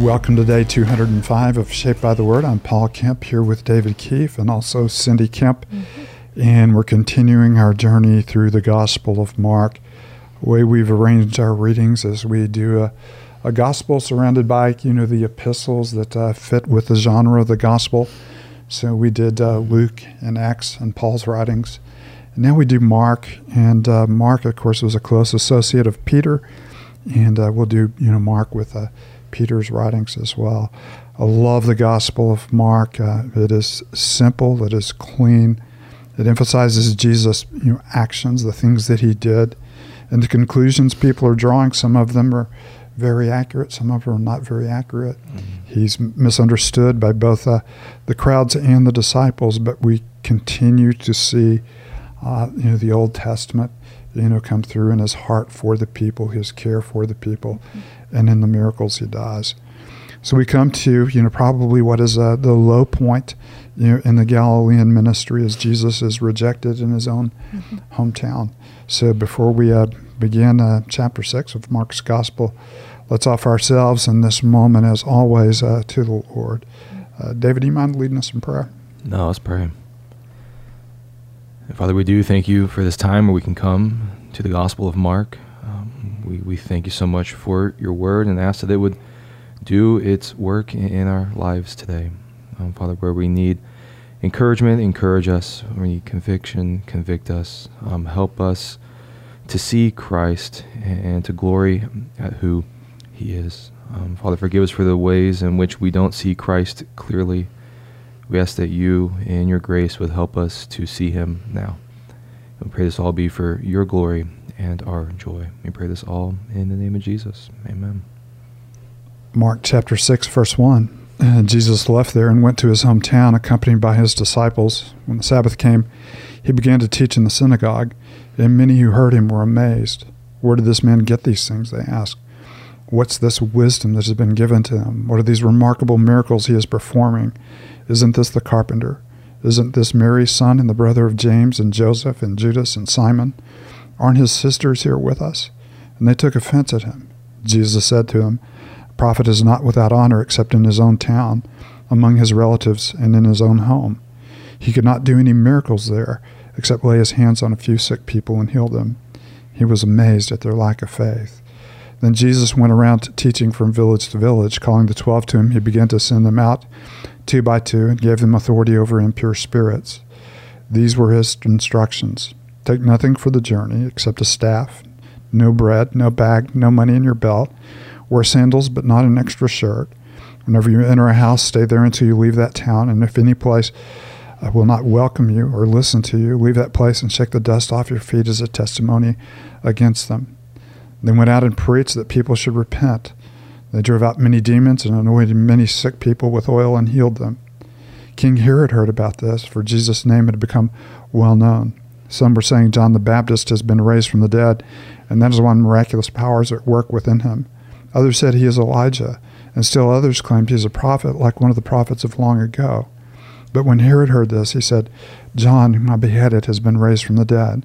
Welcome to day 205 of Shaped by the Word. I'm Paul Kemp here with David Keefe and also Cindy Kemp. Mm-hmm. And we're continuing our journey through the Gospel of Mark. The way we've arranged our readings is we do a, a gospel surrounded by, you know, the epistles that uh, fit with the genre of the gospel. So we did uh, Luke and Acts and Paul's writings. And now we do Mark. And uh, Mark, of course, was a close associate of Peter. And uh, we'll do, you know, Mark with uh, Peter's writings as well. I love the Gospel of Mark. Uh, it is simple, it is clean. It emphasizes Jesus' you know, actions, the things that he did, and the conclusions people are drawing. Some of them are very accurate, some of them are not very accurate. Mm-hmm. He's misunderstood by both uh, the crowds and the disciples, but we continue to see uh, you know, the Old Testament you know, come through in his heart for the people, his care for the people. And in the miracles he does. So we come to, you know, probably what is uh, the low point you know, in the Galilean ministry as Jesus is rejected in his own mm-hmm. hometown. So before we uh, begin uh, chapter 6 of Mark's Gospel, let's offer ourselves in this moment, as always, uh, to the Lord. Uh, David, do you mind leading us in prayer? No, let's pray. Father, we do thank you for this time where we can come to the Gospel of Mark we, we thank you so much for your word and ask that it would do its work in, in our lives today. Um, Father, where we need encouragement, encourage us. Where we need conviction, convict us. Um, help us to see Christ and, and to glory at who he is. Um, Father, forgive us for the ways in which we don't see Christ clearly. We ask that you, in your grace, would help us to see him now. We pray this all be for your glory and our joy. We pray this all in the name of Jesus. Amen. Mark chapter 6, verse 1. And Jesus left there and went to his hometown, accompanied by his disciples. When the Sabbath came, he began to teach in the synagogue, and many who heard him were amazed. Where did this man get these things? They asked. What's this wisdom that has been given to him? What are these remarkable miracles he is performing? Isn't this the carpenter? Isn't this Mary's son and the brother of James and Joseph and Judas and Simon? Aren't his sisters here with us? And they took offense at him. Jesus said to him, A prophet is not without honor except in his own town, among his relatives, and in his own home. He could not do any miracles there, except lay his hands on a few sick people and heal them. He was amazed at their lack of faith. Then Jesus went around teaching from village to village. Calling the twelve to him, he began to send them out two by two and gave them authority over impure spirits. These were his instructions. Take nothing for the journey except a staff, no bread, no bag, no money in your belt. Wear sandals, but not an extra shirt. Whenever you enter a house, stay there until you leave that town. And if any place uh, will not welcome you or listen to you, leave that place and shake the dust off your feet as a testimony against them. They went out and preached that people should repent. They drove out many demons and anointed many sick people with oil and healed them. King Herod heard about this, for Jesus' name had become well known. Some were saying John the Baptist has been raised from the dead, and that is why miraculous powers at work within him. Others said he is Elijah, and still others claimed he is a prophet, like one of the prophets of long ago. But when Herod heard this, he said, John, whom I beheaded, has been raised from the dead.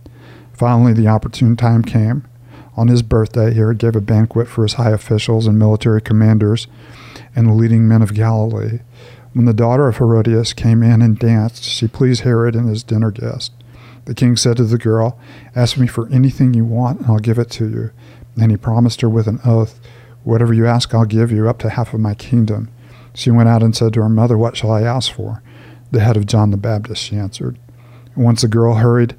Finally, the opportune time came. On his birthday, Herod gave a banquet for his high officials and military commanders and the leading men of Galilee. When the daughter of Herodias came in and danced, she pleased Herod and his dinner guest. The king said to the girl, Ask me for anything you want, and I'll give it to you. And he promised her with an oath, Whatever you ask, I'll give you, up to half of my kingdom. She went out and said to her mother, What shall I ask for? The head of John the Baptist, she answered. And once the girl hurried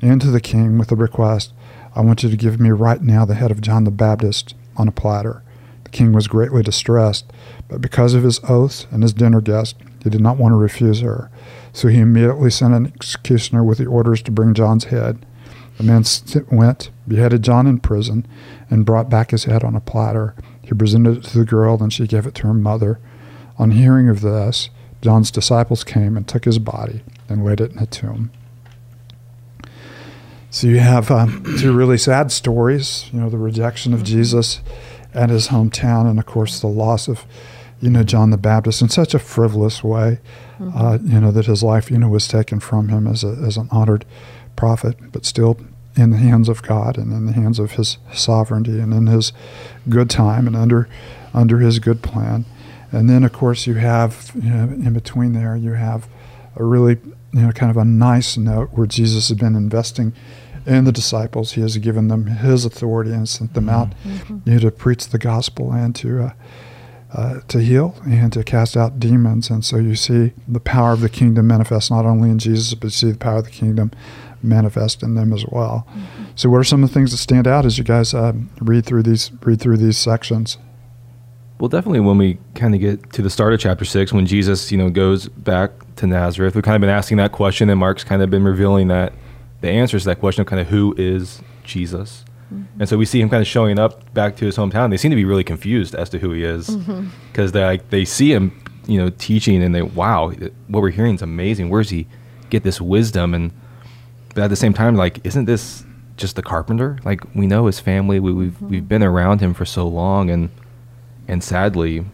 into the king with the request, I want you to give me right now the head of John the Baptist on a platter. The king was greatly distressed, but because of his oaths and his dinner guest, he did not want to refuse her. So he immediately sent an executioner with the orders to bring John's head. The man went, beheaded John in prison, and brought back his head on a platter. He presented it to the girl, then she gave it to her mother. On hearing of this, John's disciples came and took his body and laid it in a tomb. So you have um, two really sad stories, you know, the rejection of Jesus at his hometown, and of course the loss of, you know, John the Baptist in such a frivolous way, Mm-hmm. uh, you know, that his life, you know, was taken from him as, a, as an honored prophet, but still in the hands of God and in the hands of His sovereignty and in His good time and under under His good plan. And then, of course, you have you know, in between there, you have a really you know kind of a nice note where Jesus has been investing in the disciples. He has given them His authority and sent them out Mm-hmm. you know, to preach the gospel and to. Uh, uh, to heal and to cast out demons. And so you see the power of the kingdom manifest not only in Jesus, but you see the power of the kingdom manifest in them as well. So, what are some of the things that stand out as you guys um, read through these read through these sections? Well, definitely when we kind of get to the start of chapter six, when Jesus, you know, goes back to Nazareth, we've kind of been asking that question, and Mark's kind of been revealing that the answers to that question of kind of who is Jesus. Mm-hmm. And so we see him kind of showing up back to his hometown. They seem to be really confused as to who he is mm-hmm. because they like they see him, you know, teaching, and they wow, what we're hearing is amazing. Where's he get this wisdom? And but at the same time, like, isn't this just the carpenter? Like we know his family. We, we've mm-hmm. we've been around him for so long, and and sadly,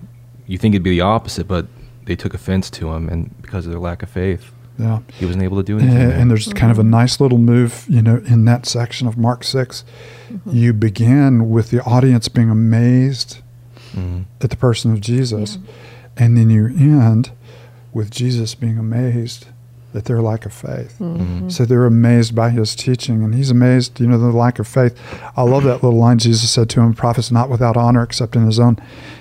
you think it'd be the opposite, but they took offense to him, and because of their lack of faith, Yeah. he wasn't able to do anything. there. and there's kind of a nice little move, you know, in that section of Mark 6. You begin with the audience being amazed Mhm. at the person of Jesus, and then you end with Jesus being amazed at their lack of faith. Mhm. So they're amazed by his teaching, and he's amazed, you know, the lack of faith. I love that little line Jesus said to him, "Prophets not without honor, except in his own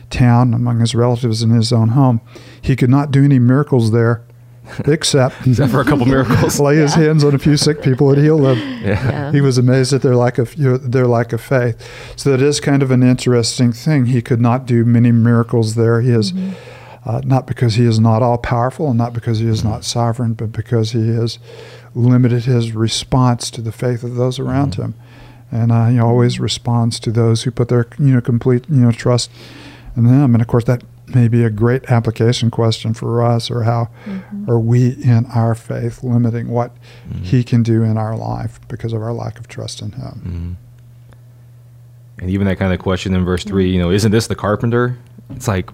town, among his relatives in his own home." He could not do any miracles there, except Except for a couple miracles. lay his Yeah. hands on a few sick people and heal them. Yeah. Yeah. He was amazed at their lack of you know, their lack of faith. So that is kind of an interesting thing. He could not do many miracles there. He is uh, not because he is not all powerful, and not because he is not sovereign, but because he has limited his response to the faith of those around him. And uh, he always responds to those who put their you know complete you know trust in him. And of course, that may be a great application question for us, or how are we in our faith limiting what Mhm. he can do in our life because of our lack of trust in him? Mhm. And even that kind of question in verse 3, you know, isn't this the carpenter? It's like,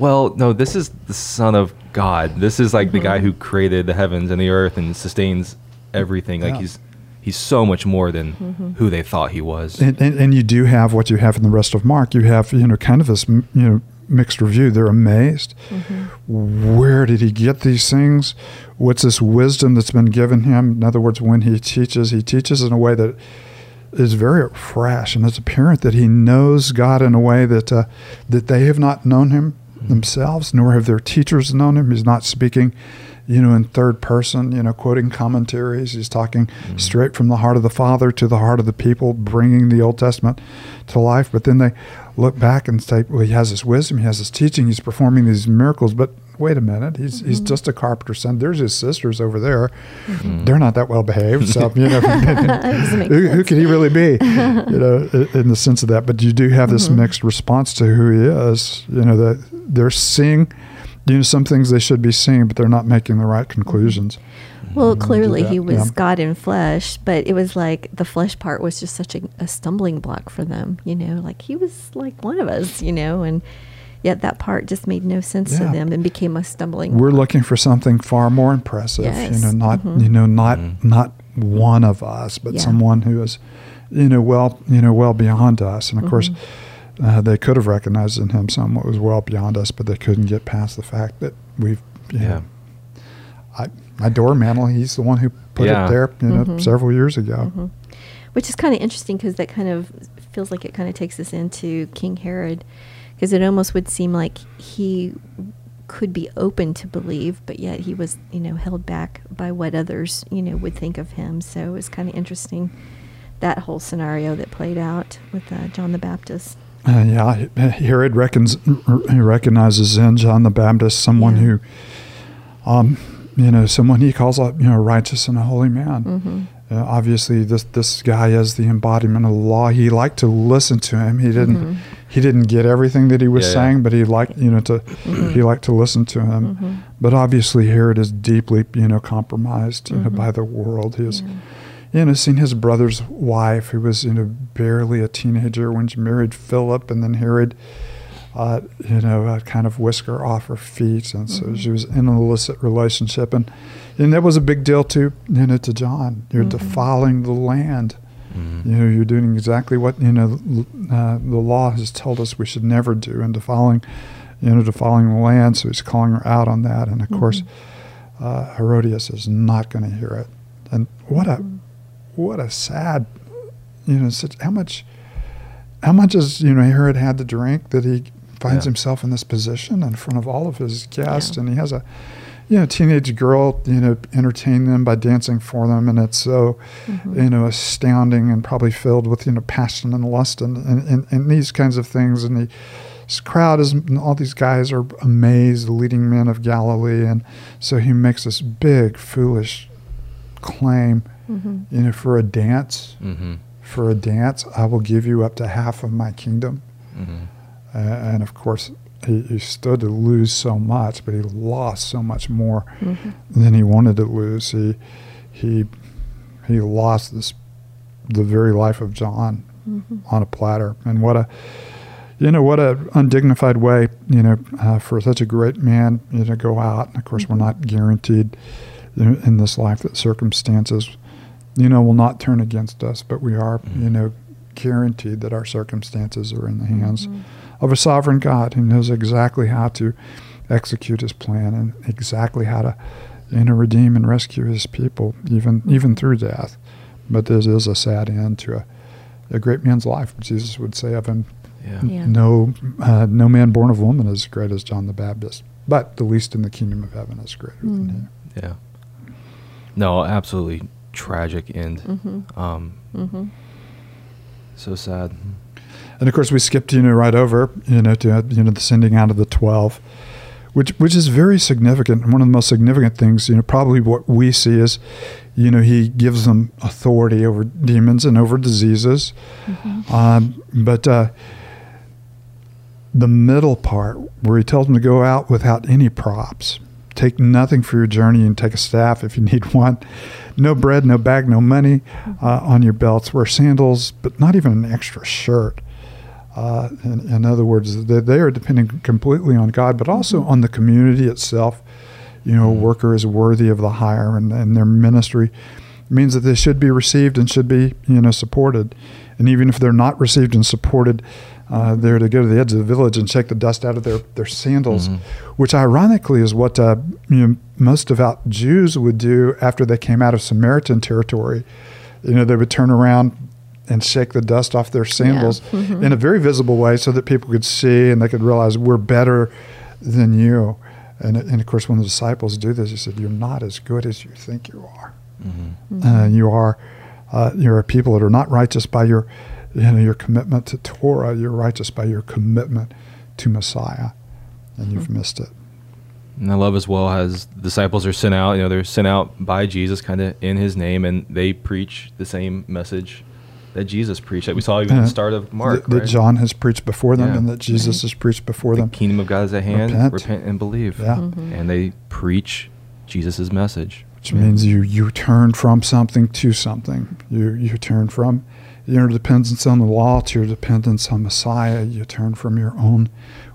well, no, this is the Son of God. This is like the mm-hmm. guy who created the heavens and the earth and sustains everything. Like Yeah. he's he's so much more than mm-hmm. who they thought he was. And, and, and you do have what you have in the rest of Mark. You have you know kind of this you know mixed review. They're amazed. Mm-hmm. Where did he get these things? What's this wisdom that's been given him? In other words, when he teaches, he teaches in a way that is very fresh, and it's apparent that he knows God in a way that uh, that they have not known him themselves, nor have their teachers known him. He's not speaking, you know, in third person, you know, quoting commentaries. He's talking mm-hmm. straight from the heart of the Father to the heart of the people, bringing the Old Testament to life. But then they look back and say, well, he has this wisdom, he has this teaching, he's performing these miracles. But wait a minute, he's he's just a carpenter's son. There's his sisters over there. Mm-hmm. They're not that well behaved. So you know, who, who could he really be? You know, in the sense of that. But you do have this mixed response to who he is. You know that they're seeing, you know, some things they should be seeing, but they're not making the right conclusions. Well, clearly he was yeah. God in flesh, but it was like the flesh part was just such a, a stumbling block for them, you know, like he was like one of us, you know, and yet that part just made no sense Yeah. to them and became a stumbling We're block. looking for something far more impressive. Yes. You know, not Mhm. you know not Mhm. not one of us, but Yeah. someone who is, you know, well you know well beyond us. And of course, Mm-hmm. uh, they could have recognized in him someone what was well beyond us, but they couldn't get past the fact that we've you Yeah. know, I, my door mantle. He's the one who put Yeah. it there, you know, Mhm. several years ago. Mhm. Which is kind of interesting because that kind of feels like it kind of takes us into King Herod, because it almost would seem like he could be open to believe, but yet he was, you know, held back by what others, you know, would think of him. So it was kind of interesting that whole scenario that played out with uh, John the Baptist. Uh, yeah, Herod reckons he recognizes in John the Baptist someone Yeah. who, um, you know, someone he calls a you know righteous and a holy man. hmm Uh, obviously, this this guy is the embodiment of the law. He liked to listen to him. He didn't. Mhm. He didn't get everything that he was Yeah, yeah. saying, but he liked you know to Mm-hmm. he liked to listen to him. But obviously, Herod is deeply you know compromised you know Mhm. by the world. He has Yeah. you know seen his brother's wife, who was you know barely a teenager when she married Philip, and then Herod. Uh, you know, uh, kind of whisk her off her feet, and so Mhm. she was in an illicit relationship, and and that was a big deal to you know to John. You're Mhm. defiling the land. Mhm. You know, you're doing exactly what you know uh, the law has told us we should never do, and defiling, you know, defiling the land. So he's calling her out on that, and of course, uh, Herodias is not going to hear it. And what a what a sad, you know, such how much, how much has you know Herod had to drink that he finds Yeah. himself in this position in front of all of his guests, Yeah. and he has a, you know, teenage girl, you know, entertain them by dancing for them, and it's so Mhm. you know, astounding and probably filled with, you know, passion and lust and, and, and, and these kinds of things. And the this crowd is, all these guys are amazed, the leading men of Galilee. And so he makes this big, foolish claim, Mhm. you know, for a dance, Mhm. for a dance, I will give you up to half of my kingdom. Mhm. Uh, and of course, he, he stood to lose so much, but he lost so much more Mhm. than he wanted to lose. He he he lost this the very life of John Mhm. on a platter, and what a you know what a undignified way you know uh, for such a great man you know go out. And of course, we're not guaranteed you in this life that circumstances you know will not turn against us, but we are Mhm. you know guaranteed that our circumstances are in the hands Mhm. Of a sovereign God who knows exactly how to execute his plan and exactly how to you know redeem and rescue his people even even through death. But this is a sad end to a, a great man's life. Jesus would say of him, Yeah. Yeah. no uh, no man born of woman is as great as John the Baptist, but the least in the kingdom of heaven is greater than Mm. he. Yeah. No, absolutely tragic end. Mhm. Um, Mhm. so sad. And of course, we skipped you know right over you know to you know the sending out of the twelve, which which is very significant. And one of the most significant things you know probably what we see is, you know, he gives them authority over demons and over diseases, Mhm. um, but uh, the middle part where he tells them to go out without any props, take nothing for your journey, and take a staff if you need one. No bread, no bag, no money uh, on your belts. Wear sandals, but not even an extra shirt. Uh, in, in other words, they, they are depending completely on God, but also on the community itself. You know, a worker is worthy of the hire, and, and their ministry means that they should be received and should be, you know, supported. And even if they're not received and supported, uh, they're to go to the edge of the village and shake the dust out of their, their sandals, Mhm. which ironically is what uh, you know, most devout Jews would do after they came out of Samaritan territory. You know, they would turn around and shake the dust off their sandals Mhm. in a very visible way so that people could see and they could realize we're better than you. And, and of course, when the disciples do this, he said, You're not as good as you think you are. Mhm. Uh, you are uh, you're a people that are not righteous by your you know your commitment to Torah. You're righteous by your commitment to Messiah, and you've missed it. And I love as well as disciples are sent out. You know, they're sent out by Jesus, kind of in His name, and they preach the same message that Jesus preached. That we saw even at the start of Mark. that, that? John has preached before them, Yeah. and that Jesus Right. has preached before the them. kingdom of God is at hand. Repent. Repent, and believe. Yeah. Mhm. And they preach Jesus' message. which means you you turn from something to something. You you turn from your dependence on the law to your dependence on Messiah. You turn from your own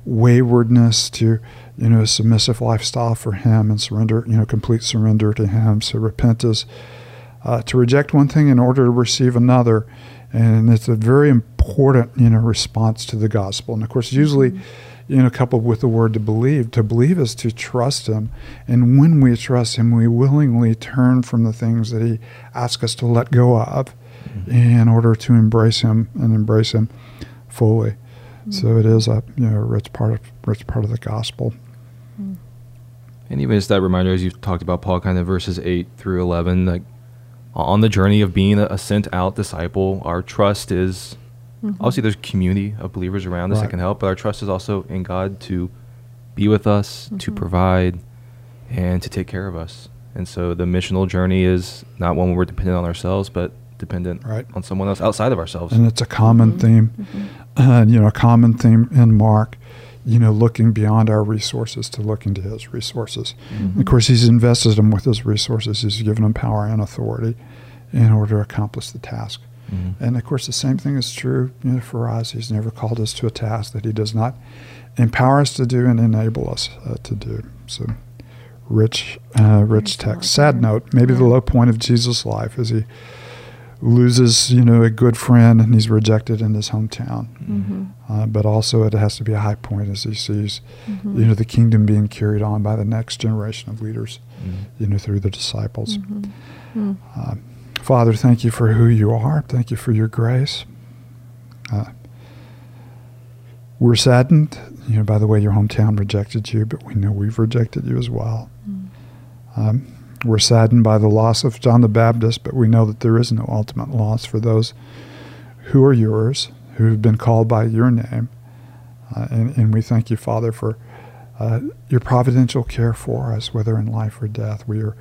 waywardness to you know a submissive lifestyle for Him and surrender you know complete surrender to Him. So repent is uh, to reject one thing in order to receive another, and it's a very important you know response to the gospel. And of course, usually mm-hmm. you know, coupled with the word to believe. To believe is to trust Him. And when we trust Him, we willingly turn from the things that He asks us to let go of mm-hmm. in order to embrace Him and embrace Him fully. Mm-hmm. So it is a you know rich part of rich part of the gospel. And even just that reminder, as you've talked about, Paul, kind of verses 8 through 11, like on the journey of being a, a sent out disciple, our trust is Mhm. obviously there's community of believers around us that can help, but our trust is also in God to be with us, to Mhm. provide, and to take care of us. And so the missional journey is not one where we're dependent on ourselves, but dependent Right. on someone else outside of ourselves. and it's a common Mhm. theme. Mhm. Uh, you know, a common theme in Mark. You know, looking beyond our resources to look into His resources. Mhm. Of course, He's invested them with His resources. He's given them power and authority in order to accomplish the task. Mhm. And of course, the same thing is true you know, for us. He's never called us to a task that He does not empower us to do and enable us uh, to do. So, rich, uh, rich text. Sad note. Maybe the low point of Jesus' life is he loses, you know, a good friend and he's rejected in his hometown. Mhm. Uh, but also, it has to be a high point as he sees, Mhm. you know, the kingdom being carried on by the next generation of leaders, Mhm. you know, through the disciples. Mhm. Mm. Uh, Father, thank you for who you are. Thank you for your grace. Uh, we're saddened, you know, by the way your hometown rejected you, but we know we've rejected you as well. Mm. Um, we're saddened by the loss of John the Baptist, but we know that there is no ultimate loss for those who are yours, who have been called by your name. Uh, and, and we thank you, Father, for uh, your providential care for us, whether in life or death. We are,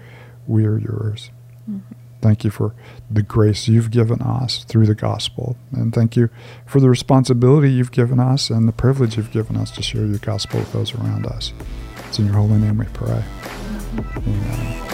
we are yours. Mhm. Thank you for the grace you've given us through the gospel. And thank you for the responsibility you've given us and the privilege you've given us to share your gospel with those around us. It's in your holy name we pray. Amen.